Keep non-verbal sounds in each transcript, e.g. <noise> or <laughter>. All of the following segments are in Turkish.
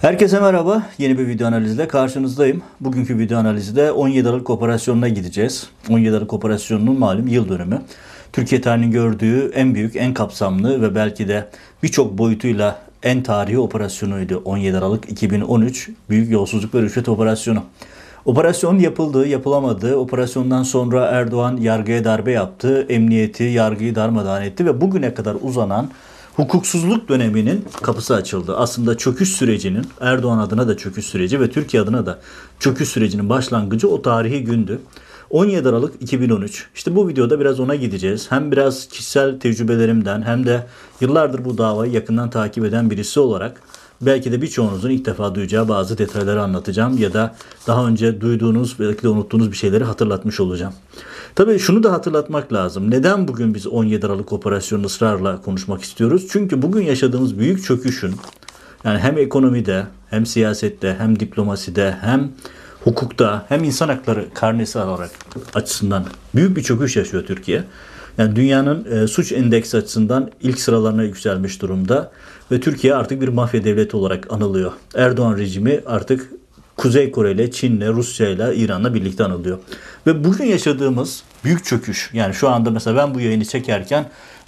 Herkese merhaba. Yeni bir video analizle karşınızdayım. Bugünkü video analizde 17 Aralık operasyonuna gideceğiz. 17 Aralık operasyonunun malum yıl dönümü. Türkiye tarihinin gördüğü en büyük, en kapsamlı ve belki de birçok boyutuyla en tarihi operasyonuydu 17 Aralık 2013 Büyük Yolsuzluk ve Rüşvet Operasyonu. Operasyon yapıldı, yapılamadı. Operasyondan sonra Erdoğan yargıya darbe yaptı, emniyeti, yargıyı darmadağın etti ve bugüne kadar uzanan hukuksuzluk döneminin kapısı açıldı. Aslında çöküş sürecinin Erdoğan adına da çöküş süreci ve Türkiye adına da çöküş sürecinin başlangıcı o tarihi gündü. 17 Aralık 2013. İşte bu videoda biraz ona gideceğiz. Hem biraz kişisel tecrübelerimden hem de yıllardır bu davayı yakından takip eden birisi olarak belki de birçoğunuzun ilk defa duyacağı bazı detayları anlatacağım ya da daha önce duyduğunuz belki de unuttuğunuz bir şeyleri hatırlatmış olacağım. Tabii şunu da hatırlatmak lazım. Neden bugün biz 17 Aralık operasyonunu ısrarla konuşmak istiyoruz? Çünkü bugün yaşadığımız büyük çöküşün yani hem ekonomide hem siyasette hem diplomaside hem hukukta hem insan hakları karnesi olarak açısından büyük bir çöküş yaşıyor Türkiye. Yani dünyanın e, suç endeksi açısından ilk sıralarına yükselmiş durumda ve Türkiye artık bir mafya devleti olarak anılıyor. Erdoğan rejimi artık Kuzey Kore ile, Çin'le, Rusya ile, İran'la birlikte anılıyor. Ve bugün yaşadığımız büyük çöküş yani şu anda mesela ben bu yayını çekerken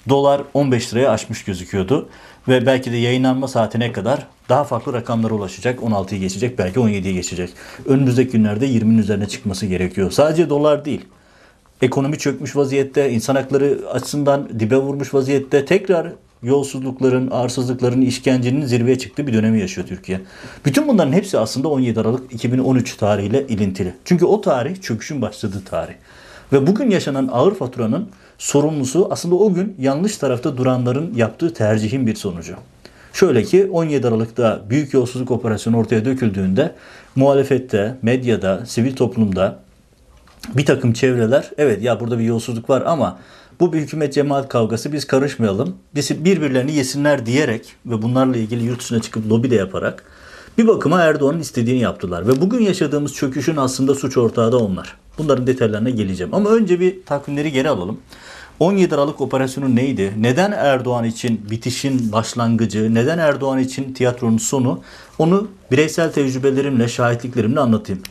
dolar 15 liraya aşmış gözüküyordu. Ve belki de yayınlanma saatine kadar daha farklı rakamlara ulaşacak. 16'yı geçecek belki 17'yi geçecek. Önümüzdeki günlerde 20'nin üzerine çıkması gerekiyor. Sadece dolar değil. Ekonomi çökmüş vaziyette, insan hakları açısından dibe vurmuş vaziyette tekrar yolsuzlukların, arsızlıkların, işkencenin zirveye çıktığı bir dönemi yaşıyor Türkiye. Bütün bunların hepsi aslında 17 Aralık 2013 tarihiyle ilintili. Çünkü o tarih çöküşün başladığı tarih. Ve bugün yaşanan ağır faturanın sorumlusu aslında o gün yanlış tarafta duranların yaptığı tercihin bir sonucu. Şöyle ki 17 Aralık'ta büyük yolsuzluk operasyonu ortaya döküldüğünde muhalefette, medyada, sivil toplumda bir takım çevreler evet ya burada bir yolsuzluk var ama bu bir hükümet cemaat kavgası biz karışmayalım. Biz birbirlerini yesinler diyerek ve bunlarla ilgili yurt dışına çıkıp lobi de yaparak bir bakıma Erdoğan'ın istediğini yaptılar. Ve bugün yaşadığımız çöküşün aslında suç ortağı da onlar. Bunların detaylarına geleceğim. Ama önce bir takvimleri geri alalım. 17 Aralık operasyonu neydi? Neden Erdoğan için bitişin başlangıcı, neden Erdoğan için tiyatronun sonu? Onu bireysel tecrübelerimle, şahitliklerimle anlatayım.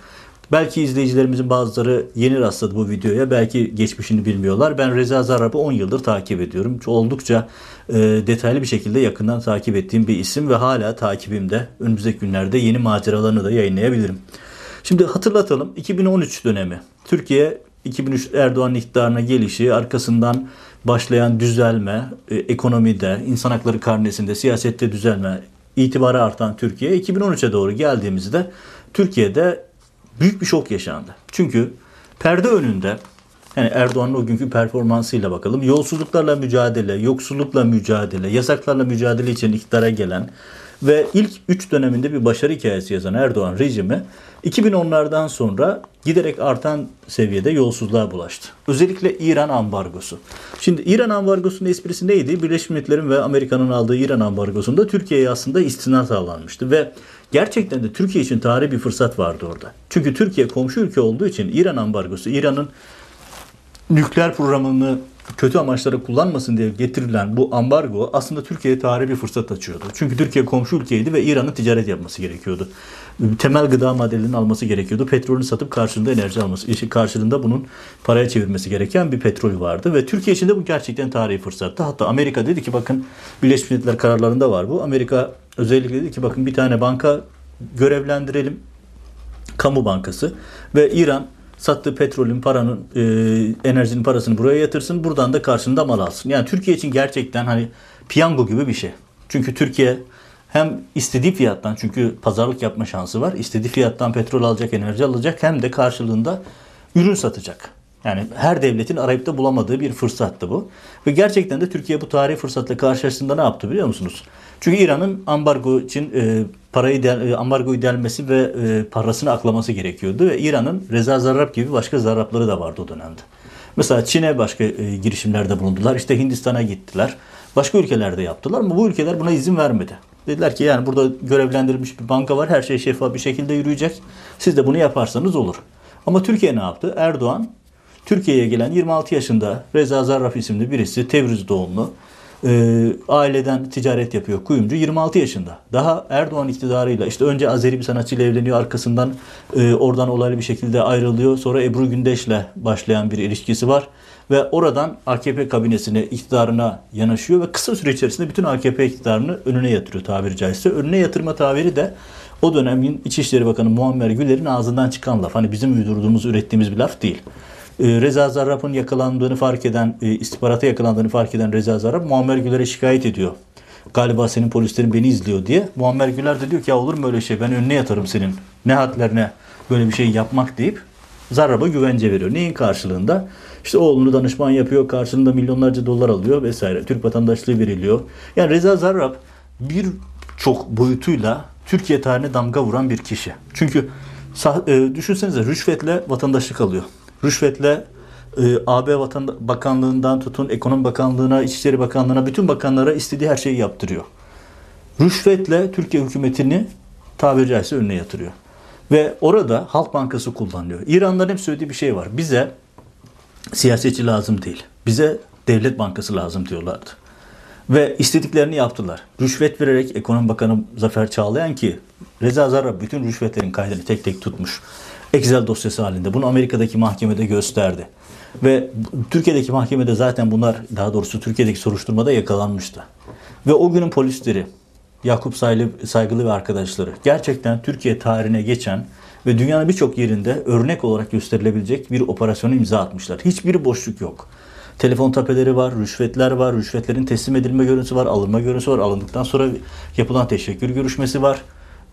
Belki izleyicilerimizin bazıları yeni rastladı bu videoya. Belki geçmişini bilmiyorlar. Ben Reza Zarrab'ı 10 yıldır takip ediyorum. Oldukça e, detaylı bir şekilde yakından takip ettiğim bir isim ve hala takibimde. Önümüzdeki günlerde yeni maceralarını da yayınlayabilirim. Şimdi hatırlatalım 2013 dönemi. Türkiye 2003 Erdoğan iktidarına gelişi, arkasından başlayan düzelme, e, ekonomide, insan hakları karnesinde, siyasette düzelme, itibarı artan Türkiye 2013'e doğru geldiğimizde Türkiye'de büyük bir şok yaşandı. Çünkü perde önünde yani Erdoğan'ın o günkü performansıyla bakalım. Yolsuzluklarla mücadele, yoksullukla mücadele, yasaklarla mücadele için iktidara gelen ve ilk 3 döneminde bir başarı hikayesi yazan Erdoğan rejimi 2010'lardan sonra giderek artan seviyede yolsuzluğa bulaştı. Özellikle İran ambargosu. Şimdi İran ambargosunun esprisi neydi? Birleşmiş Milletler'in ve Amerika'nın aldığı İran ambargosunda Türkiye'ye aslında istinat sağlanmıştı ve gerçekten de Türkiye için tarihi bir fırsat vardı orada. Çünkü Türkiye komşu ülke olduğu için İran ambargosu, İran'ın nükleer programını kötü amaçlara kullanmasın diye getirilen bu ambargo aslında Türkiye'ye tarihi bir fırsat açıyordu. Çünkü Türkiye komşu ülkeydi ve İran'ın ticaret yapması gerekiyordu. Temel gıda maddelerini alması gerekiyordu. Petrolünü satıp karşılığında enerji alması, karşılığında bunun paraya çevirmesi gereken bir petrol vardı. Ve Türkiye için de bu gerçekten tarihi fırsattı. Hatta Amerika dedi ki bakın Birleşmiş Milletler kararlarında var bu. Amerika özellikle dedi ki bakın bir tane banka görevlendirelim. Kamu bankası ve İran sattığı petrolün paranın e, enerjinin parasını buraya yatırsın. Buradan da karşında mal alsın. Yani Türkiye için gerçekten hani piyango gibi bir şey. Çünkü Türkiye hem istediği fiyattan çünkü pazarlık yapma şansı var. istediği fiyattan petrol alacak, enerji alacak hem de karşılığında ürün satacak. Yani her devletin arayıp da bulamadığı bir fırsattı bu. Ve gerçekten de Türkiye bu tarihi fırsatla karşılaştığında ne yaptı biliyor musunuz? Çünkü İran'ın ambargo için e, parayı del, e, ambargoyu delmesi ve e, parasını aklaması gerekiyordu. Ve İran'ın Reza Zarrab gibi başka zarrapları da vardı o dönemde. Mesela Çin'e başka e, girişimlerde bulundular. İşte Hindistan'a gittiler. Başka ülkelerde yaptılar ama bu ülkeler buna izin vermedi. Dediler ki yani burada görevlendirilmiş bir banka var. Her şey şeffaf bir şekilde yürüyecek. Siz de bunu yaparsanız olur. Ama Türkiye ne yaptı? Erdoğan Türkiye'ye gelen 26 yaşında Reza Zarraf isimli birisi Tebriz doğumlu e, aileden ticaret yapıyor. Kuyumcu 26 yaşında. Daha Erdoğan iktidarıyla işte önce Azeri bir sanatçıyla evleniyor. Arkasından e, oradan olaylı bir şekilde ayrılıyor. Sonra Ebru Gündeş'le başlayan bir ilişkisi var. Ve oradan AKP kabinesine, iktidarına yanaşıyor ve kısa süre içerisinde bütün AKP iktidarını önüne yatırıyor tabiri caizse. Önüne yatırma tabiri de o dönemin İçişleri Bakanı Muammer Güler'in ağzından çıkan laf. Hani bizim uydurduğumuz, ürettiğimiz bir laf değil. Ee, Reza Zarrab'ın yakalandığını fark eden, e, istihbarata yakalandığını fark eden Reza Zarrab Muammer Güler'e şikayet ediyor. Galiba senin polislerin beni izliyor diye. Muammer Güler de diyor ki ya olur mu öyle şey ben önüne yatarım senin. Ne hadlerine böyle bir şey yapmak deyip Zarrab'a güvence veriyor. Neyin karşılığında? İşte oğlunu danışman yapıyor, karşılığında milyonlarca dolar alıyor vesaire. Türk vatandaşlığı veriliyor. Yani Reza Zarrab bir çok boyutuyla Türkiye tarihine damga vuran bir kişi. Çünkü e, düşünsenize rüşvetle vatandaşlık alıyor. Rüşvetle e, AB Vatan Bakanlığından tutun Ekonomi Bakanlığına, İçişleri Bakanlığına bütün bakanlara istediği her şeyi yaptırıyor. Rüşvetle Türkiye hükümetini tabiri caizse önüne yatırıyor. Ve orada Halk Bankası kullanılıyor. İranların hep söylediği bir şey var. Bize siyasetçi lazım değil. Bize devlet bankası lazım diyorlardı. Ve istediklerini yaptılar. Rüşvet vererek Ekonomi Bakanı Zafer Çağlayan ki Reza Zarrab bütün rüşvetlerin kaydını tek tek tutmuş. Excel dosyası halinde. Bunu Amerika'daki mahkemede gösterdi. Ve Türkiye'deki mahkemede zaten bunlar daha doğrusu Türkiye'deki soruşturmada yakalanmıştı. Ve o günün polisleri Yakup Saygılı ve arkadaşları gerçekten Türkiye tarihine geçen ve dünyanın birçok yerinde örnek olarak gösterilebilecek bir operasyonu imza atmışlar. Hiçbir boşluk yok. Telefon tapeleri var, rüşvetler var, rüşvetlerin teslim edilme görüntüsü var, alınma görüntüsü var, alındıktan sonra yapılan teşekkür görüşmesi var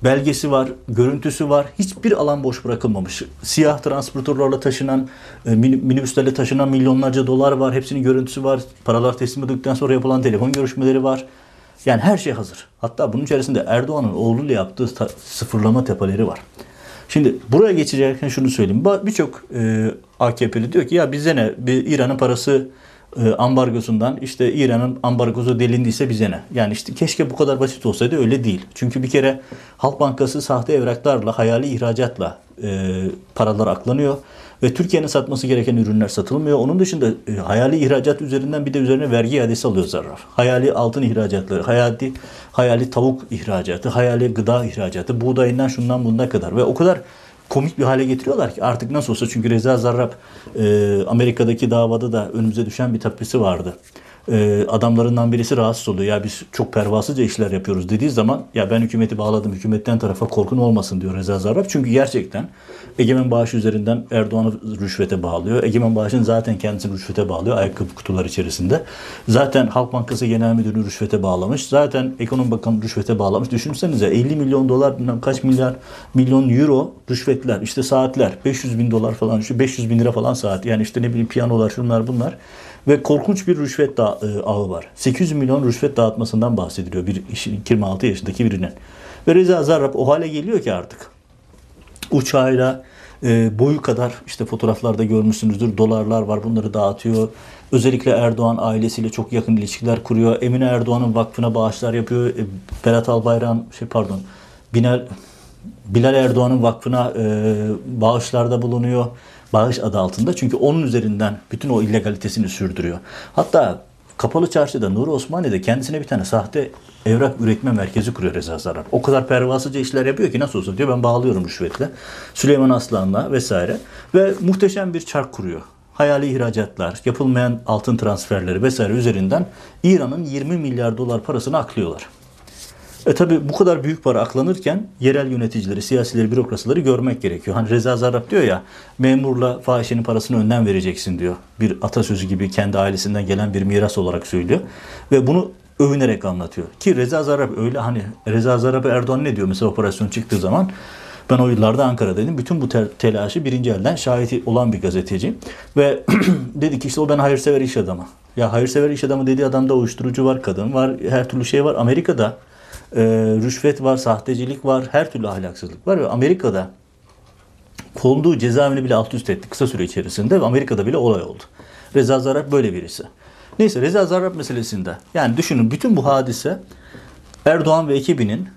belgesi var, görüntüsü var. Hiçbir alan boş bırakılmamış. Siyah transportörlerle taşınan, e, minibüslerle taşınan milyonlarca dolar var. Hepsinin görüntüsü var. Paralar teslim edildikten sonra yapılan telefon görüşmeleri var. Yani her şey hazır. Hatta bunun içerisinde Erdoğan'ın oğluyla yaptığı sıfırlama tepeleri var. Şimdi buraya geçecekken şunu söyleyeyim. Birçok e, AKP'li diyor ki ya bize ne? Bir İran'ın parası e, ambargosundan işte İran'ın ambargosu delindiyse bize ne? Yani işte keşke bu kadar basit olsaydı öyle değil. Çünkü bir kere Halk Bankası sahte evraklarla, hayali ihracatla e, paralar aklanıyor ve Türkiye'nin satması gereken ürünler satılmıyor. Onun dışında e, hayali ihracat üzerinden bir de üzerine vergi iadesi alıyor zarar. Hayali altın ihracatları, hayali hayali tavuk ihracatı, hayali gıda ihracatı, buğdayından şundan bundan kadar ve o kadar komik bir hale getiriyorlar ki. Artık nasıl olsa çünkü Reza Zarrab e, Amerika'daki davada da önümüze düşen bir tapisi vardı e, adamlarından birisi rahatsız oluyor. Ya biz çok pervasızca işler yapıyoruz dediği zaman ya ben hükümeti bağladım hükümetten tarafa korkun olmasın diyor Reza Zarrab. Çünkü gerçekten Egemen Bağış üzerinden Erdoğan'ı rüşvete bağlıyor. Egemen Bağış'ın zaten kendisini rüşvete bağlıyor ayakkabı kutular içerisinde. Zaten Halk Bankası Genel Müdürü rüşvete bağlamış. Zaten Ekonomi Bakanı rüşvete bağlamış. Düşünsenize 50 milyon dolar kaç milyar milyon euro rüşvetler işte saatler 500 bin dolar falan 500 bin lira falan saat yani işte ne bileyim piyanolar şunlar bunlar ve korkunç bir rüşvet da, e, ağı var. 800 milyon rüşvet dağıtmasından bahsediliyor bir 26 yaşındaki birinin. Ve Reza Zarrab o hale geliyor ki artık uçağıyla e, boyu kadar işte fotoğraflarda görmüşsünüzdür dolarlar var bunları dağıtıyor. Özellikle Erdoğan ailesiyle çok yakın ilişkiler kuruyor. Emine Erdoğan'ın vakfına bağışlar yapıyor. E, Berat Albayrak'ın şey pardon Binal Bilal Erdoğan'ın vakfına e, bağışlarda bulunuyor bağış adı altında. Çünkü onun üzerinden bütün o illegalitesini sürdürüyor. Hatta Kapalı Çarşı'da Nuri Osmaniye'de kendisine bir tane sahte evrak üretme merkezi kuruyor Reza Zarar. O kadar pervasızca işler yapıyor ki nasıl olsa diyor ben bağlıyorum rüşvetle. Süleyman Aslan'la vesaire. Ve muhteşem bir çark kuruyor. Hayali ihracatlar, yapılmayan altın transferleri vesaire üzerinden İran'ın 20 milyar dolar parasını aklıyorlar. E tabi bu kadar büyük para aklanırken yerel yöneticileri, siyasileri, bürokrasileri görmek gerekiyor. Hani Reza Zarrab diyor ya memurla fahişenin parasını önden vereceksin diyor. Bir atasözü gibi kendi ailesinden gelen bir miras olarak söylüyor. Ve bunu övünerek anlatıyor. Ki Reza Zarrab öyle hani Reza Zarrab Erdoğan ne diyor mesela operasyon çıktığı zaman ben o yıllarda Ankara'daydım. Bütün bu telaşı birinci elden şahit olan bir gazeteci. Ve <clears throat> dedi ki işte o ben hayırsever iş adamı. Ya hayırsever iş adamı dediği adamda uyuşturucu var, kadın var, her türlü şey var. Amerika'da e, rüşvet var, sahtecilik var, her türlü ahlaksızlık var ve Amerika'da konduğu cezaevini bile alt üst etti kısa süre içerisinde ve Amerika'da bile olay oldu. Reza Zarrab böyle birisi. Neyse Reza Zarrab meselesinde yani düşünün bütün bu hadise Erdoğan ve ekibinin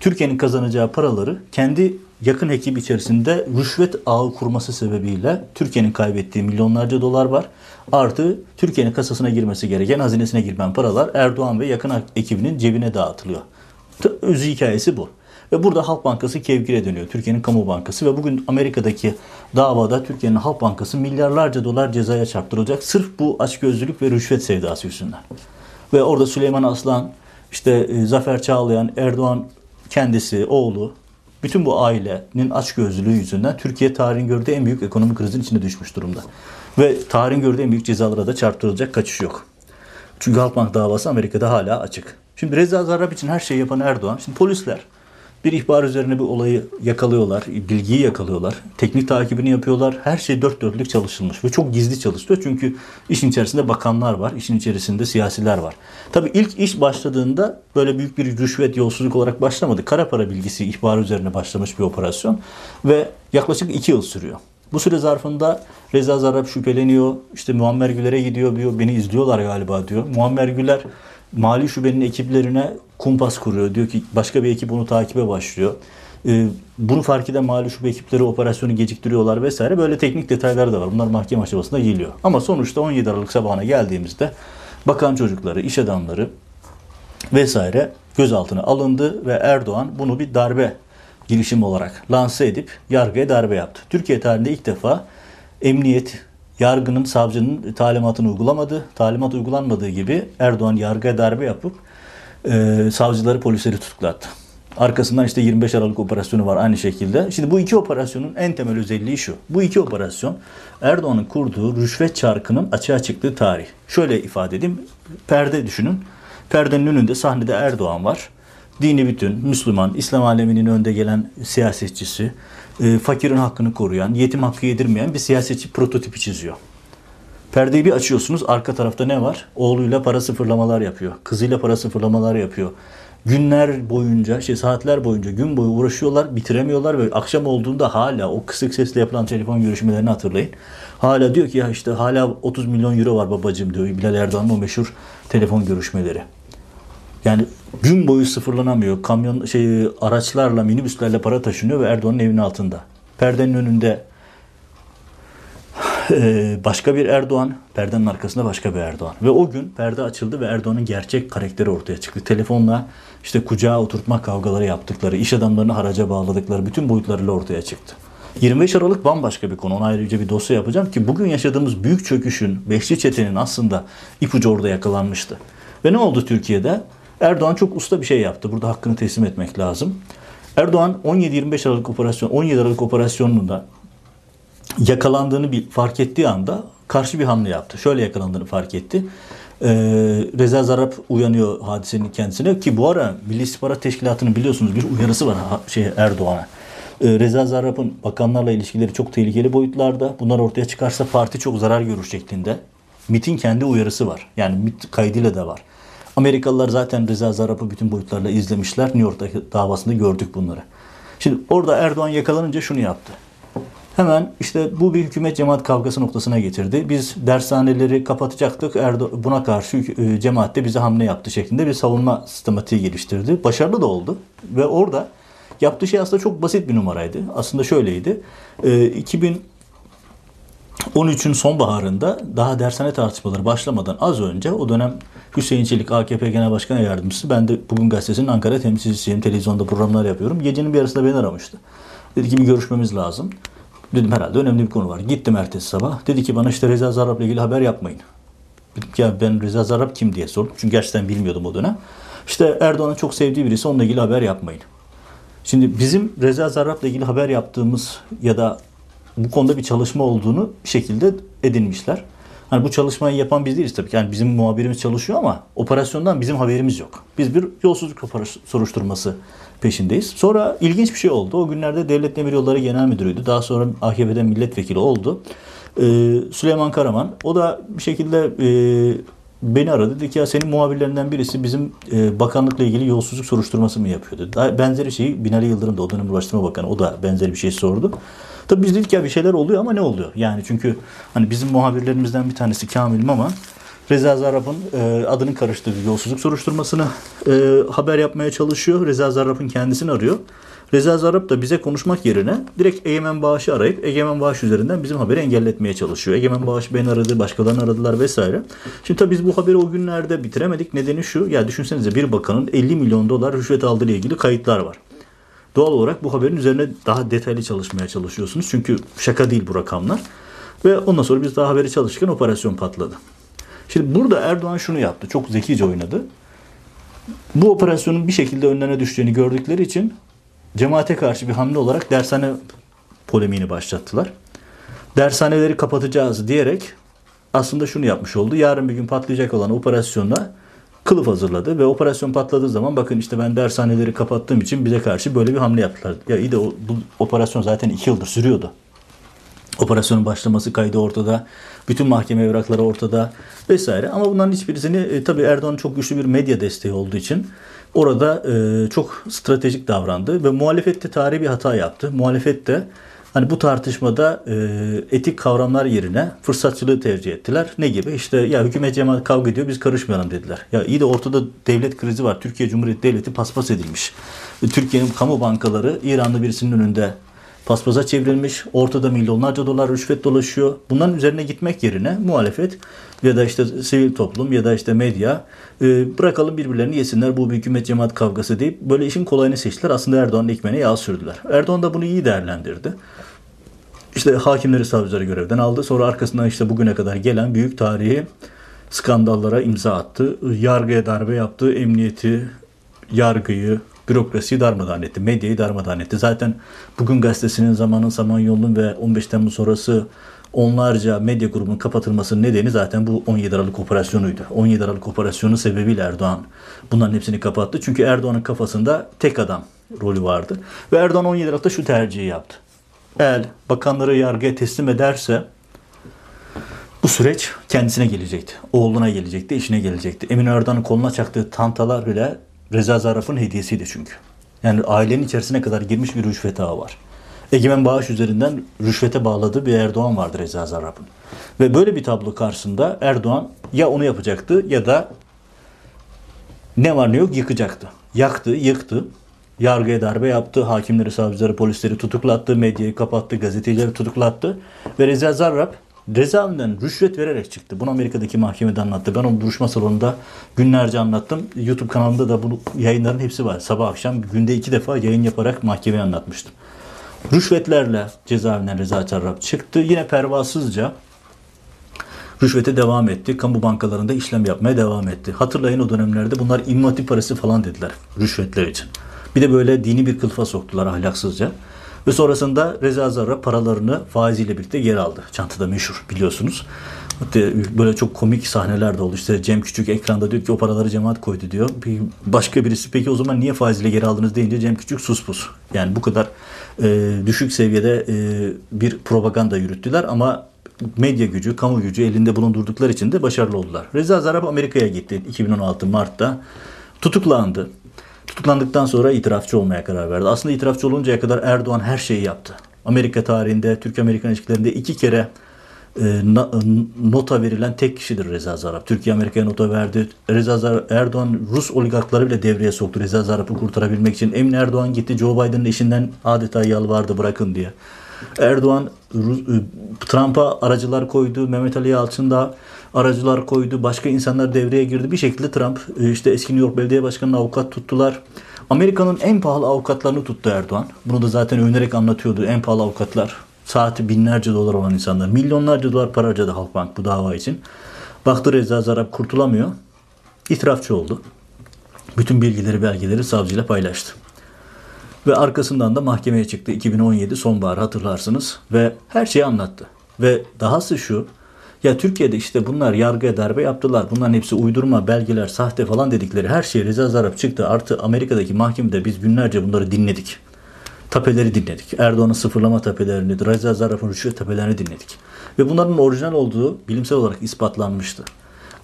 Türkiye'nin kazanacağı paraları kendi yakın ekip içerisinde rüşvet ağı kurması sebebiyle Türkiye'nin kaybettiği milyonlarca dolar var. Artı Türkiye'nin kasasına girmesi gereken hazinesine girmen paralar Erdoğan ve yakın ekibinin cebine dağıtılıyor. Özü hikayesi bu. Ve burada Halk Bankası kevgire dönüyor. Türkiye'nin kamu bankası ve bugün Amerika'daki davada Türkiye'nin Halk Bankası milyarlarca dolar cezaya çarptırılacak. Sırf bu açgözlülük ve rüşvet sevdası yüzünden. Ve orada Süleyman Aslan, işte e, Zafer Çağlayan, Erdoğan kendisi, oğlu, bütün bu ailenin açgözlülüğü yüzünden Türkiye tarihin gördüğü en büyük ekonomik krizin içine düşmüş durumda. Ve tarihin gördüğü en büyük cezalara da çarptırılacak kaçış yok. Çünkü Halkbank davası Amerika'da hala açık. Şimdi Reza Zarrab için her şeyi yapan Erdoğan. Şimdi polisler bir ihbar üzerine bir olayı yakalıyorlar, bilgiyi yakalıyorlar, teknik takibini yapıyorlar. Her şey dört dörtlük çalışılmış ve çok gizli çalışılıyor. Çünkü işin içerisinde bakanlar var, işin içerisinde siyasiler var. Tabii ilk iş başladığında böyle büyük bir rüşvet, yolsuzluk olarak başlamadı. Kara para bilgisi ihbar üzerine başlamış bir operasyon ve yaklaşık iki yıl sürüyor. Bu süre zarfında Reza Zarrab şüpheleniyor. İşte Muammer Güler'e gidiyor diyor. Beni izliyorlar galiba diyor. Muammer Güler mali şubenin ekiplerine kumpas kuruyor. Diyor ki başka bir ekip onu takibe başlıyor. Ee, bunu fark eden mali şube ekipleri operasyonu geciktiriyorlar vesaire. Böyle teknik detaylar da var. Bunlar mahkeme aşamasında geliyor. Ama sonuçta 17 Aralık sabahına geldiğimizde bakan çocukları, iş adamları vesaire gözaltına alındı ve Erdoğan bunu bir darbe girişim olarak lanse edip yargıya darbe yaptı. Türkiye tarihinde ilk defa emniyet, yargının, savcının talimatını uygulamadı. Talimat uygulanmadığı gibi Erdoğan yargıya darbe yapıp e, savcıları, polisleri tutuklattı. Arkasından işte 25 Aralık operasyonu var aynı şekilde. Şimdi bu iki operasyonun en temel özelliği şu. Bu iki operasyon Erdoğan'ın kurduğu rüşvet çarkının açığa çıktığı tarih. Şöyle ifade edeyim. Perde düşünün. Perdenin önünde sahnede Erdoğan var. Dini bütün, Müslüman, İslam aleminin önde gelen siyasetçisi, e, fakirin hakkını koruyan, yetim hakkı yedirmeyen bir siyasetçi prototipi çiziyor. Perdeyi bir açıyorsunuz arka tarafta ne var? Oğluyla para sıfırlamalar yapıyor. Kızıyla para sıfırlamalar yapıyor. Günler boyunca, şey saatler boyunca gün boyu uğraşıyorlar, bitiremiyorlar ve akşam olduğunda hala o kısık sesle yapılan telefon görüşmelerini hatırlayın. Hala diyor ki ya işte hala 30 milyon euro var babacım diyor Bilal Erdoğan'ın o meşhur telefon görüşmeleri. Yani gün boyu sıfırlanamıyor. Kamyon şey araçlarla, minibüslerle para taşınıyor ve Erdoğan'ın evinin altında. Perdenin önünde <sighs> başka bir Erdoğan, perdenin arkasında başka bir Erdoğan. Ve o gün perde açıldı ve Erdoğan'ın gerçek karakteri ortaya çıktı. Telefonla işte kucağa oturtma kavgaları yaptıkları, iş adamlarını haraca bağladıkları bütün boyutlarıyla ortaya çıktı. 25 Aralık bambaşka bir konu. Ona ayrıca bir dosya yapacağım ki bugün yaşadığımız büyük çöküşün, Beşli Çete'nin aslında ipucu orada yakalanmıştı. Ve ne oldu Türkiye'de? Erdoğan çok usta bir şey yaptı. Burada hakkını teslim etmek lazım. Erdoğan 17-25 Aralık operasyon 17 Aralık operasyonunda yakalandığını bir fark ettiği anda karşı bir hamle yaptı. Şöyle yakalandığını fark etti. Ee, Reza Zarrab uyanıyor hadisenin kendisine ki bu ara Milli İstihbarat Teşkilatı'nın biliyorsunuz bir uyarısı var şey Erdoğan'a. Ee, Reza Zarrab'ın bakanlarla ilişkileri çok tehlikeli boyutlarda. Bunlar ortaya çıkarsa parti çok zarar görür şeklinde. MIT'in kendi uyarısı var. Yani MIT kaydıyla da var. Amerikalılar zaten Reza Zarrab'ı bütün boyutlarla izlemişler. New York'taki davasında gördük bunları. Şimdi orada Erdoğan yakalanınca şunu yaptı. Hemen işte bu bir hükümet cemaat kavgası noktasına getirdi. Biz dershaneleri kapatacaktık. Erdo buna karşı e, cemaat de bize hamle yaptı şeklinde bir savunma sistematiği geliştirdi. Başarılı da oldu. Ve orada yaptığı şey aslında çok basit bir numaraydı. Aslında şöyleydi. E, 2000 13'ün sonbaharında daha dershane tartışmaları başlamadan az önce o dönem Hüseyin Çelik AKP Genel Başkan Yardımcısı ben de bugün gazetesinin Ankara temsilcisiyim. Televizyonda programlar yapıyorum. Gecenin bir yarısında beni aramıştı. Dedi ki bir görüşmemiz lazım. Dedim herhalde önemli bir konu var. Gittim ertesi sabah. Dedi ki bana işte Reza Zarrab'la ilgili haber yapmayın. Dedim ki ya ben Reza Zarrab kim diye sordum. Çünkü gerçekten bilmiyordum o dönem. İşte Erdoğan'ın çok sevdiği birisi onunla ilgili haber yapmayın. Şimdi bizim Reza Zarrab'la ilgili haber yaptığımız ya da bu konuda bir çalışma olduğunu bir şekilde edinmişler. Hani bu çalışmayı yapan biz değiliz tabii ki. Yani bizim muhabirimiz çalışıyor ama operasyondan bizim haberimiz yok. Biz bir yolsuzluk soruşturması peşindeyiz. Sonra ilginç bir şey oldu. O günlerde Devlet Demir Yolları Genel Müdürüydü. Daha sonra AKP'den milletvekili oldu. Ee, Süleyman Karaman. O da bir şekilde e, beni aradı. Dedi ki ya senin muhabirlerinden birisi bizim e, bakanlıkla ilgili yolsuzluk soruşturması mı yapıyordu? Daha benzeri şeyi Binali Yıldırım da o dönem Ulaştırma Bakanı o da benzeri bir şey sordu. Tabii biz dedik ya bir şeyler oluyor ama ne oluyor? Yani çünkü hani bizim muhabirlerimizden bir tanesi Kamil Mama Reza Zarrab'ın e, adının karıştığı bir yolsuzluk soruşturmasını e, haber yapmaya çalışıyor. Reza Zarrab'ın kendisini arıyor. Reza Zarrab da bize konuşmak yerine direkt Egemen Bağış'ı arayıp Egemen Bağış üzerinden bizim haberi engelletmeye çalışıyor. Egemen Bağış beni aradı, başkalarını aradılar vesaire. Şimdi tabii biz bu haberi o günlerde bitiremedik. Nedeni şu, ya düşünsenize bir bakanın 50 milyon dolar rüşvet aldığı ile ilgili kayıtlar var. Doğal olarak bu haberin üzerine daha detaylı çalışmaya çalışıyorsunuz. Çünkü şaka değil bu rakamlar. Ve ondan sonra biz daha haberi çalışırken operasyon patladı. Şimdi burada Erdoğan şunu yaptı. Çok zekice oynadı. Bu operasyonun bir şekilde önlerine düştüğünü gördükleri için cemaate karşı bir hamle olarak dershane polemiğini başlattılar. Dershaneleri kapatacağız diyerek aslında şunu yapmış oldu. Yarın bir gün patlayacak olan operasyonla kılıf hazırladı ve operasyon patladığı zaman bakın işte ben dershaneleri kapattığım için bize karşı böyle bir hamle yaptılar. Ya iyi de o, bu operasyon zaten iki yıldır sürüyordu. Operasyonun başlaması kaydı ortada. Bütün mahkeme evrakları ortada vesaire. Ama bunların hiçbirisini e, tabii Erdoğan çok güçlü bir medya desteği olduğu için orada e, çok stratejik davrandı ve muhalefette tarihi bir hata yaptı. Muhalefette hani bu tartışmada e, etik kavramlar yerine fırsatçılığı tercih ettiler. Ne gibi? İşte ya hükümet cemaat kavga ediyor biz karışmayalım dediler. Ya iyi de ortada devlet krizi var. Türkiye Cumhuriyeti Devleti paspas edilmiş. Türkiye'nin kamu bankaları İranlı birisinin önünde paspaza çevrilmiş. Ortada milyonlarca dolar rüşvet dolaşıyor. Bunların üzerine gitmek yerine muhalefet ya da işte sivil toplum ya da işte medya e, bırakalım birbirlerini yesinler bu bir hükümet cemaat kavgası deyip böyle işin kolayını seçtiler. Aslında Erdoğan'ın ekmeğine yağ sürdüler. Erdoğan da bunu iyi değerlendirdi. İşte hakimleri savcıları görevden aldı. Sonra arkasından işte bugüne kadar gelen büyük tarihi skandallara imza attı. Yargıya darbe yaptı. Emniyeti, yargıyı, bürokrasiyi darmadağın etti. Medyayı darmadağın etti. Zaten bugün gazetesinin zamanın Samanyolu'nun ve 15 Temmuz sonrası onlarca medya grubunun kapatılmasının nedeni zaten bu 17 Aralık operasyonuydu. 17 Aralık operasyonu sebebiyle Erdoğan bunların hepsini kapattı. Çünkü Erdoğan'ın kafasında tek adam rolü vardı. Ve Erdoğan 17 Aralık'ta şu tercihi yaptı. Eğer bakanları yargıya teslim ederse bu süreç kendisine gelecekti. Oğluna gelecekti, işine gelecekti. Emin Erdoğan'ın koluna çaktığı tantalar bile Reza Zarrab'ın hediyesiydi çünkü. Yani ailenin içerisine kadar girmiş bir rüşvet ağı var. Egemen Bağış üzerinden rüşvete bağladığı bir Erdoğan vardı Reza Zarrab'ın. Ve böyle bir tablo karşısında Erdoğan ya onu yapacaktı ya da ne var ne yok yıkacaktı. Yaktı, yıktı. Yargıya darbe yaptı. Hakimleri, savcıları, polisleri tutuklattı. Medyayı kapattı. Gazetecileri tutuklattı. Ve Reza Zarrab cezaevinden rüşvet vererek çıktı. Bunu Amerika'daki mahkemede anlattı. Ben o duruşma salonunda günlerce anlattım. YouTube kanalımda da bu yayınların hepsi var. Sabah akşam günde iki defa yayın yaparak mahkemeye anlatmıştım. Rüşvetlerle cezaevinden Reza Zarrab çıktı. Yine pervasızca rüşvete devam etti. Kamu bankalarında işlem yapmaya devam etti. Hatırlayın o dönemlerde bunlar imam parası falan dediler rüşvetler için. Bir de böyle dini bir kılıfa soktular ahlaksızca. Ve sonrasında Reza Zarra paralarını faiziyle birlikte geri aldı. Çantada meşhur biliyorsunuz. Hatta böyle çok komik sahneler de oldu. İşte Cem Küçük ekranda diyor ki o paraları cemaat koydu diyor. Bir başka birisi peki o zaman niye faiziyle geri aldınız deyince Cem Küçük sus pus. Yani bu kadar e, düşük seviyede e, bir propaganda yürüttüler ama medya gücü, kamu gücü elinde bulundurdukları için de başarılı oldular. Reza Zarrab Amerika'ya gitti 2016 Mart'ta. Tutuklandı. Tutuklandıktan sonra itirafçı olmaya karar verdi. Aslında itirafçı oluncaya kadar Erdoğan her şeyi yaptı. Amerika tarihinde, Türk-Amerikan ilişkilerinde iki kere e, nota verilen tek kişidir Reza Zarrab. Türkiye Amerika'ya nota verdi. Reza Zarrab, Erdoğan Rus oligarkları bile devreye soktu Reza Zarrab'ı kurtarabilmek için. Emin Erdoğan gitti Joe Biden'ın eşinden adeta yalvardı bırakın diye. Erdoğan e, Trump'a aracılar koydu. Mehmet Ali Yalçın da aracılar koydu. Başka insanlar devreye girdi. Bir şekilde Trump e, işte eski New York Belediye Başkanı'nı avukat tuttular. Amerika'nın en pahalı avukatlarını tuttu Erdoğan. Bunu da zaten övünerek anlatıyordu. En pahalı avukatlar. Saati binlerce dolar olan insanlar. Milyonlarca dolar para harcadı Halkbank bu dava için. Baktı Reza Zarrab kurtulamıyor. İtirafçı oldu. Bütün bilgileri, belgeleri savcıyla paylaştı. Ve arkasından da mahkemeye çıktı 2017 sonbahar hatırlarsınız ve her şeyi anlattı. Ve dahası şu ya Türkiye'de işte bunlar yargıya darbe yaptılar. Bunların hepsi uydurma, belgeler, sahte falan dedikleri her şey Reza Zarrab çıktı. Artı Amerika'daki mahkemede biz günlerce bunları dinledik. Tapeleri dinledik. Erdoğan'ın sıfırlama tapelerini, Reza Zarrab'ın rüşvet tapelerini dinledik. Ve bunların orijinal olduğu bilimsel olarak ispatlanmıştı.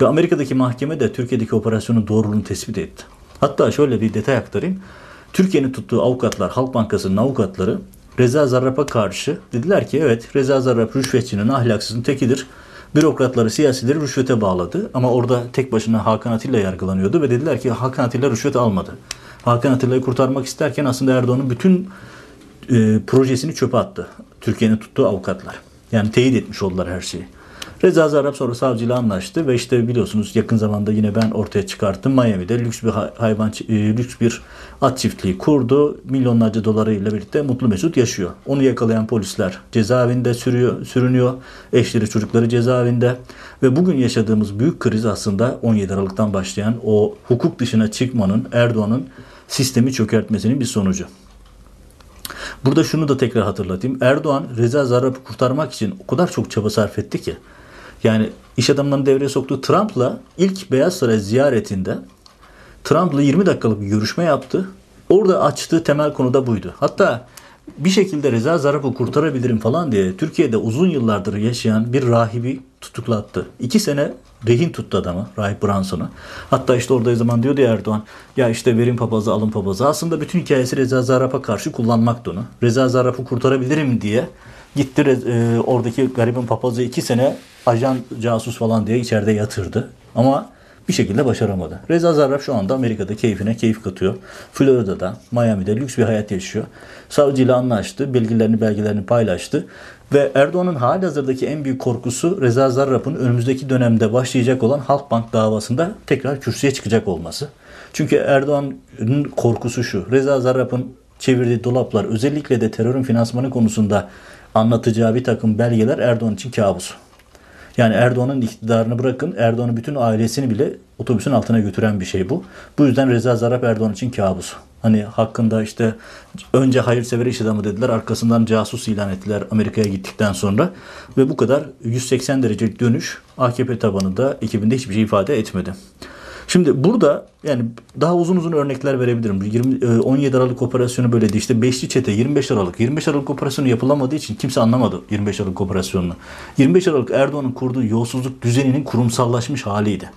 Ve Amerika'daki mahkeme de Türkiye'deki operasyonun doğruluğunu tespit etti. Hatta şöyle bir detay aktarayım. Türkiye'nin tuttuğu avukatlar, Halk Bankası'nın avukatları Reza Zarrab'a karşı dediler ki evet Reza Zarrab rüşvetçinin, ahlaksızın tekidir. Bürokratları, siyasileri rüşvete bağladı. Ama orada tek başına Hakan Atilla yargılanıyordu ve dediler ki Hakan Atilla rüşvet almadı. Hakan Atilla'yı kurtarmak isterken aslında Erdoğan'ın bütün e, projesini çöpe attı. Türkiye'nin tuttuğu avukatlar. Yani teyit etmiş oldular her şeyi. Reza Zarrab sonra savcıyla anlaştı ve işte biliyorsunuz yakın zamanda yine ben ortaya çıkarttım. Miami'de lüks bir hayvan e, lüks bir at çiftliği kurdu. Milyonlarca dolarıyla birlikte mutlu mesut yaşıyor. Onu yakalayan polisler cezaevinde sürüyor, sürünüyor. Eşleri çocukları cezaevinde ve bugün yaşadığımız büyük kriz aslında 17 Aralık'tan başlayan o hukuk dışına çıkmanın Erdoğan'ın sistemi çökertmesinin bir sonucu. Burada şunu da tekrar hatırlatayım. Erdoğan Reza Zarrab'ı kurtarmak için o kadar çok çaba sarf etti ki. Yani iş adamlarını devreye soktu. Trump'la ilk Beyaz Saray ziyaretinde Trump'la 20 dakikalık bir görüşme yaptı. Orada açtığı temel konu da buydu. Hatta bir şekilde Reza Zarrab'ı kurtarabilirim falan diye Türkiye'de uzun yıllardır yaşayan bir rahibi tutuklattı. İki sene rehin tuttu adamı, Rahip Branson'u. Hatta işte orada zaman diyordu ya Erdoğan, ya işte verin papazı alın papazı. Aslında bütün hikayesi Reza Zarrab'a karşı kullanmaktı onu. Reza Zarrab'ı kurtarabilirim diye gitti e, oradaki garibin papazı iki sene ajan casus falan diye içeride yatırdı. Ama bir şekilde başaramadı. Reza Zarrab şu anda Amerika'da keyfine keyif katıyor. Florida'da, Miami'de lüks bir hayat yaşıyor. Savcıyla anlaştı, bilgilerini, belgelerini paylaştı. Ve Erdoğan'ın hali hazırdaki en büyük korkusu Reza Zarrab'ın önümüzdeki dönemde başlayacak olan Halkbank davasında tekrar kürsüye çıkacak olması. Çünkü Erdoğan'ın korkusu şu. Reza Zarrab'ın çevirdiği dolaplar özellikle de terörün finansmanı konusunda anlatacağı bir takım belgeler Erdoğan için kabus. Yani Erdoğan'ın iktidarını bırakın Erdoğan'ın bütün ailesini bile otobüsün altına götüren bir şey bu. Bu yüzden Reza Zarrab Erdoğan için kabus. Hani hakkında işte önce hayırsever iş adamı dediler arkasından casus ilan ettiler Amerika'ya gittikten sonra. Ve bu kadar 180 derecelik dönüş AKP tabanında ekibinde hiçbir şey ifade etmedi. Şimdi burada yani daha uzun uzun örnekler verebilirim. 20, 17 e, Aralık operasyonu böyleydi. İşte Beşli Çete 25 Aralık. 25 Aralık operasyonu yapılamadığı için kimse anlamadı 25 Aralık operasyonunu. 25 Aralık Erdoğan'ın kurduğu yolsuzluk düzeninin kurumsallaşmış haliydi.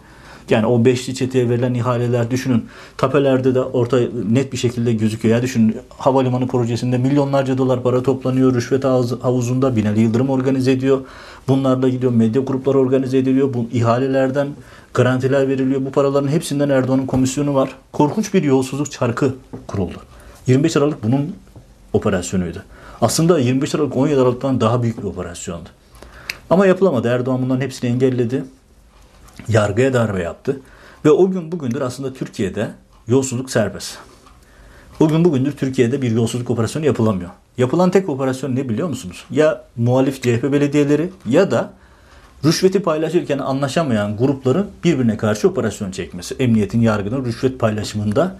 Yani o beşli çeteye verilen ihaleler düşünün. Tapelerde de orta net bir şekilde gözüküyor. Ya düşünün havalimanı projesinde milyonlarca dolar para toplanıyor. Rüşvet havuzunda Binali Yıldırım organize ediyor. Bunlarla gidiyor medya grupları organize ediliyor. Bu ihalelerden garantiler veriliyor. Bu paraların hepsinden Erdoğan'ın komisyonu var. Korkunç bir yolsuzluk çarkı kuruldu. 25 Aralık bunun operasyonuydu. Aslında 25 Aralık 17 Aralık'tan daha büyük bir operasyondu. Ama yapılamadı. Erdoğan bunların hepsini engelledi. Yargıya darbe yaptı. Ve o gün bugündür aslında Türkiye'de yolsuzluk serbest. Bugün bugündür Türkiye'de bir yolsuzluk operasyonu yapılamıyor. Yapılan tek operasyon ne biliyor musunuz? Ya muhalif CHP belediyeleri ya da rüşveti paylaşırken anlaşamayan grupların birbirine karşı operasyon çekmesi. Emniyetin, yargının rüşvet paylaşımında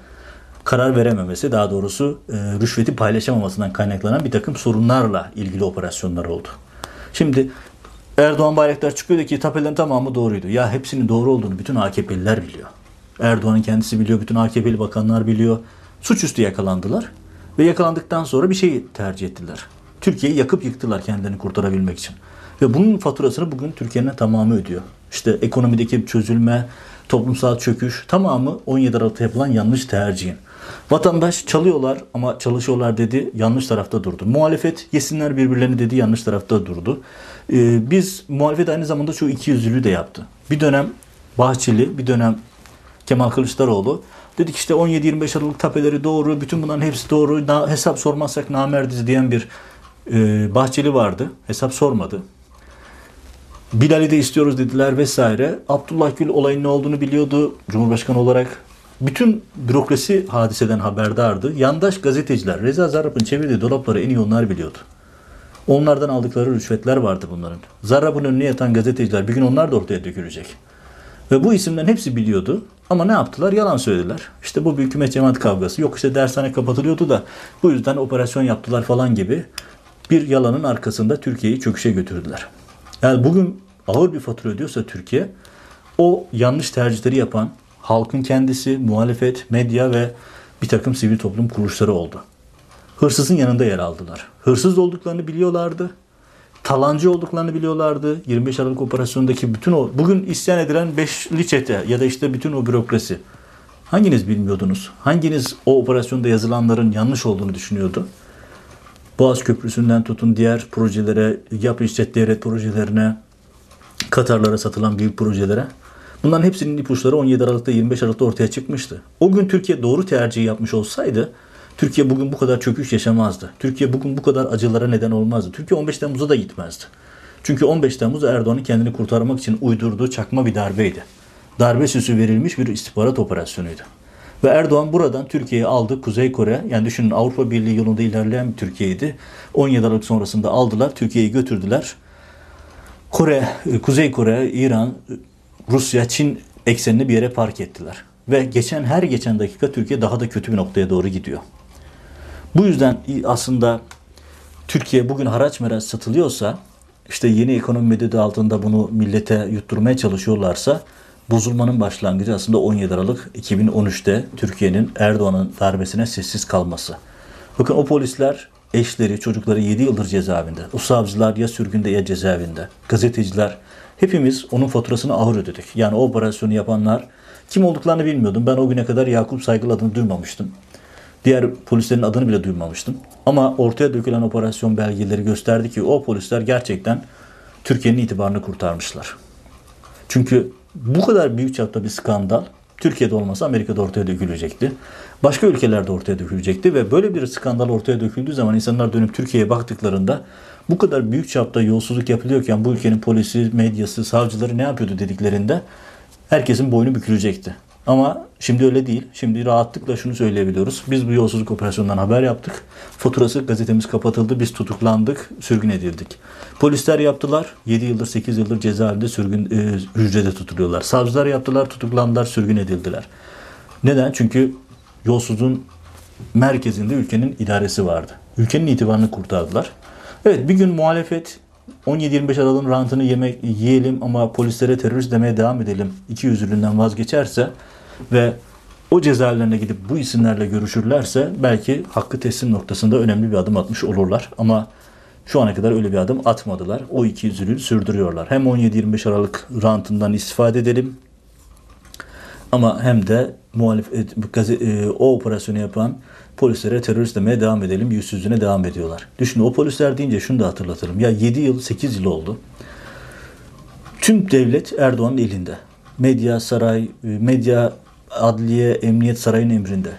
karar verememesi, daha doğrusu e, rüşveti paylaşamamasından kaynaklanan bir takım sorunlarla ilgili operasyonlar oldu. Şimdi Erdoğan Bayraktar çıkıyor ki tapelerin tamamı doğruydu. Ya hepsinin doğru olduğunu bütün AKP'liler biliyor. Erdoğan'ın kendisi biliyor, bütün AKP'li bakanlar biliyor. Suçüstü yakalandılar ve yakalandıktan sonra bir şey tercih ettiler. Türkiye'yi yakıp yıktılar kendilerini kurtarabilmek için. Ve bunun faturasını bugün Türkiye'nin tamamı ödüyor. İşte ekonomideki çözülme, toplumsal çöküş tamamı 17 Aralık'ta yapılan yanlış tercihin. Vatandaş çalıyorlar ama çalışıyorlar dedi yanlış tarafta durdu. Muhalefet yesinler birbirlerini dedi yanlış tarafta durdu. Ee, biz muhalefet aynı zamanda şu iki yüzlülüğü de yaptı. Bir dönem Bahçeli, bir dönem Kemal Kılıçdaroğlu dedik işte 17-25 Aralık tapeleri doğru, bütün bunların hepsi doğru, hesap sormazsak namerdiz diyen bir e, Bahçeli vardı. Hesap sormadı. Bilal'i de istiyoruz dediler vesaire. Abdullah Gül olayın ne olduğunu biliyordu Cumhurbaşkanı olarak. Bütün bürokrasi hadiseden haberdardı. Yandaş gazeteciler Reza Zarrab'ın çevirdiği dolapları en iyi onlar biliyordu. Onlardan aldıkları rüşvetler vardı bunların. Zarrab'ın önüne yatan gazeteciler bir gün onlar da ortaya dökülecek. Ve bu isimlerin hepsi biliyordu. Ama ne yaptılar? Yalan söylediler. İşte bu bir hükümet cemaat kavgası. Yok işte dershane kapatılıyordu da bu yüzden operasyon yaptılar falan gibi bir yalanın arkasında Türkiye'yi çöküşe götürdüler. Yani bugün ağır bir fatura ödüyorsa Türkiye o yanlış tercihleri yapan halkın kendisi, muhalefet, medya ve bir takım sivil toplum kuruluşları oldu. Hırsızın yanında yer aldılar. Hırsız olduklarını biliyorlardı. Talancı olduklarını biliyorlardı. 25 Aralık operasyonundaki bütün o bugün isyan edilen beşli çete ya da işte bütün o bürokrasi. Hanginiz bilmiyordunuz? Hanginiz o operasyonda yazılanların yanlış olduğunu düşünüyordu? Boğaz Köprüsü'nden tutun diğer projelere, yapı işlet devlet projelerine, Katarlara satılan büyük projelere. Bunların hepsinin ipuçları 17 Aralık'ta 25 Aralık'ta ortaya çıkmıştı. O gün Türkiye doğru tercihi yapmış olsaydı Türkiye bugün bu kadar çöküş yaşamazdı. Türkiye bugün bu kadar acılara neden olmazdı. Türkiye 15 Temmuz'a da gitmezdi. Çünkü 15 Temmuz Erdoğan'ın kendini kurtarmak için uydurduğu çakma bir darbeydi. Darbe süsü verilmiş bir istihbarat operasyonuydu. Ve Erdoğan buradan Türkiye'yi aldı. Kuzey Kore, yani düşünün Avrupa Birliği yolunda ilerleyen bir Türkiye'ydi. 17 Aralık sonrasında aldılar, Türkiye'yi götürdüler. Kore, Kuzey Kore, İran, Rusya, Çin eksenini bir yere park ettiler. Ve geçen her geçen dakika Türkiye daha da kötü bir noktaya doğru gidiyor. Bu yüzden aslında Türkiye bugün haraç meraç satılıyorsa işte yeni ekonomi medyada altında bunu millete yutturmaya çalışıyorlarsa bozulmanın başlangıcı aslında 17 Aralık 2013'te Türkiye'nin Erdoğan'ın darbesine sessiz kalması. Bakın o polisler eşleri, çocukları 7 yıldır cezaevinde. O savcılar ya sürgünde ya cezaevinde. Gazeteciler hepimiz onun faturasını ağır ödedik. Yani o operasyonu yapanlar kim olduklarını bilmiyordum. Ben o güne kadar Yakup Saygılı adını duymamıştım. Diğer polislerin adını bile duymamıştım. Ama ortaya dökülen operasyon belgeleri gösterdi ki o polisler gerçekten Türkiye'nin itibarını kurtarmışlar. Çünkü bu kadar büyük çapta bir skandal Türkiye'de olmasa Amerika'da ortaya dökülecekti. Başka ülkelerde ortaya dökülecekti ve böyle bir skandal ortaya döküldüğü zaman insanlar dönüp Türkiye'ye baktıklarında bu kadar büyük çapta yolsuzluk yapılıyorken bu ülkenin polisi, medyası, savcıları ne yapıyordu dediklerinde herkesin boynu bükülecekti. Ama şimdi öyle değil. Şimdi rahatlıkla şunu söyleyebiliyoruz. Biz bu yolsuzluk operasyonundan haber yaptık. Faturası gazetemiz kapatıldı. Biz tutuklandık, sürgün edildik. Polisler yaptılar. 7 yıldır 8 yıldır cezaevinde sürgün e, hücrede tutuluyorlar. Savcılar yaptılar, tutuklandılar, sürgün edildiler. Neden? Çünkü yolsuzluğun merkezinde ülkenin idaresi vardı. Ülkenin itibarını kurtardılar. Evet bir gün muhalefet 17-25 Aralık'ın rantını yemek, yiyelim ama polislere terörist demeye devam edelim. İki yüzlülüğünden vazgeçerse ve o cezaevlerine gidip bu isimlerle görüşürlerse belki hakkı teslim noktasında önemli bir adım atmış olurlar. Ama şu ana kadar öyle bir adım atmadılar. O iki yüzlülüğü sürdürüyorlar. Hem 17-25 Aralık rantından istifade edelim ama hem de muhalefet, e, o operasyonu yapan polislere terörist demeye devam edelim, yüzsüzlüğüne devam ediyorlar. Düşünün o polisler deyince şunu da hatırlatırım. Ya 7 yıl, 8 yıl oldu. Tüm devlet Erdoğan'ın elinde. Medya, saray, e, medya, adliye, emniyet sarayın emrinde.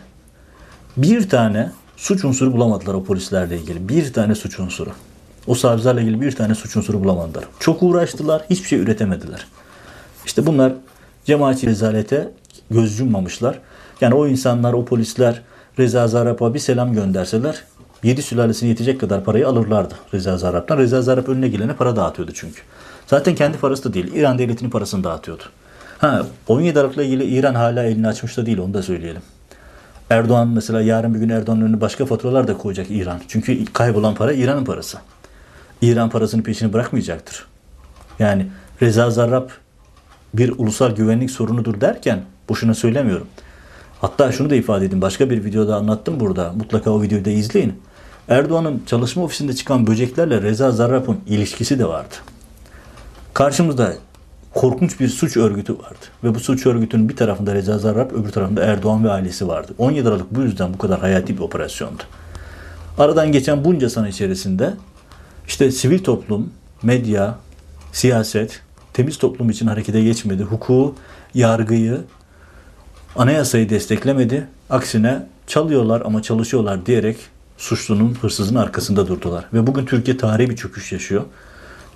Bir tane suç unsuru bulamadılar o polislerle ilgili. Bir tane suç unsuru. O savcılarla ilgili bir tane suç unsuru bulamadılar. Çok uğraştılar, hiçbir şey üretemediler. İşte bunlar cemaati rezalete göz yummamışlar. Yani o insanlar, o polisler Reza Zarrab'a bir selam gönderseler 7 sülalesine yetecek kadar parayı alırlardı Reza Zarrab'dan. Reza Zarrab önüne gelene para dağıtıyordu çünkü. Zaten kendi parası da değil. İran devletinin parasını dağıtıyordu. Ha 17 Aralık'la ilgili İran hala elini açmış da değil onu da söyleyelim. Erdoğan mesela yarın bir gün Erdoğan'ın önüne başka faturalar da koyacak İran. Çünkü kaybolan para İran'ın parası. İran parasının peşini bırakmayacaktır. Yani Reza Zarrab bir ulusal güvenlik sorunudur derken boşuna söylemiyorum. Hatta şunu da ifade edeyim. Başka bir videoda anlattım burada. Mutlaka o videoyu da izleyin. Erdoğan'ın çalışma ofisinde çıkan böceklerle Reza Zarrab'ın ilişkisi de vardı. Karşımızda korkunç bir suç örgütü vardı. Ve bu suç örgütünün bir tarafında Reza Zarrab, öbür tarafında Erdoğan ve ailesi vardı. 17 Aralık bu yüzden bu kadar hayati bir operasyondu. Aradan geçen bunca sene içerisinde işte sivil toplum, medya, siyaset, temiz toplum için harekete geçmedi. Hukuku, yargıyı, anayasayı desteklemedi. Aksine çalıyorlar ama çalışıyorlar diyerek suçlunun, hırsızın arkasında durdular. Ve bugün Türkiye tarihi bir çöküş yaşıyor.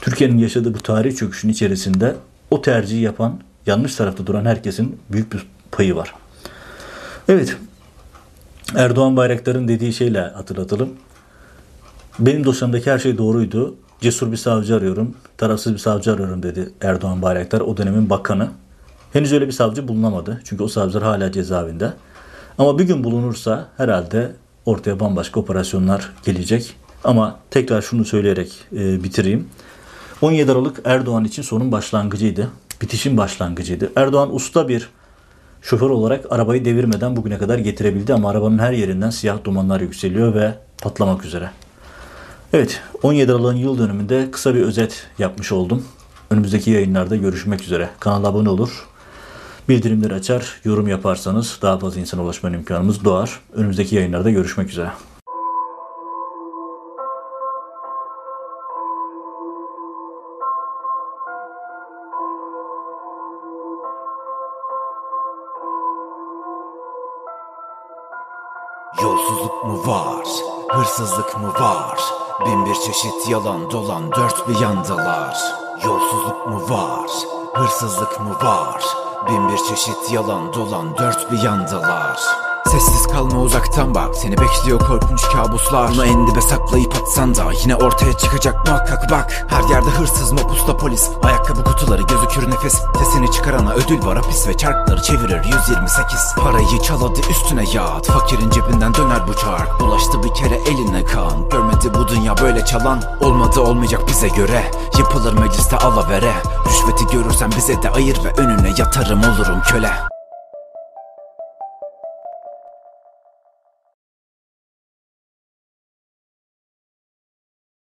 Türkiye'nin yaşadığı bu tarihi çöküşün içerisinde o tercihi yapan, yanlış tarafta duran herkesin büyük bir payı var. Evet, Erdoğan Bayraktar'ın dediği şeyle hatırlatalım. Benim dosyamdaki her şey doğruydu. Cesur bir savcı arıyorum, tarafsız bir savcı arıyorum dedi Erdoğan Bayraktar, o dönemin bakanı. Henüz öyle bir savcı bulunamadı. Çünkü o savcılar hala cezaevinde. Ama bir gün bulunursa herhalde ortaya bambaşka operasyonlar gelecek. Ama tekrar şunu söyleyerek e, bitireyim. 17 Aralık Erdoğan için sonun başlangıcıydı. Bitişin başlangıcıydı. Erdoğan usta bir şoför olarak arabayı devirmeden bugüne kadar getirebildi ama arabanın her yerinden siyah dumanlar yükseliyor ve patlamak üzere. Evet, 17 Aralık'ın yıl dönümünde kısa bir özet yapmış oldum. Önümüzdeki yayınlarda görüşmek üzere. Kanala abone olur, bildirimleri açar, yorum yaparsanız daha fazla insana ulaşma imkanımız doğar. Önümüzdeki yayınlarda görüşmek üzere. Yolsuzluk mu var, hırsızlık mı var? Bin bir çeşit yalan dolan dört bir yandalar Yolsuzluk mu var, hırsızlık mı var? Bin bir çeşit yalan dolan dört bir yandalar. Sessiz kalma uzaktan bak. Seni bekliyor korkunç kabuslar. Bunu en dibe saklayıp atsan da Yine ortaya çıkacak muhakkak bak. Her yerde hırsız mopusta polis. Ayakkabı kutuları gözükür nefes. Sesini çıkarana ödül var hapis Ve çarkları çevirir. 128 Parayı çaladı üstüne yat Fakirin cebinden döner bu çark. Bulaştı bir kere eline kan. Görmedi bu dünya böyle çalan. Olmadı olmayacak bize göre. Yapılır mecliste alavere. Rüşveti görürsen bize de ayır Ve önüne yatarım olurum köle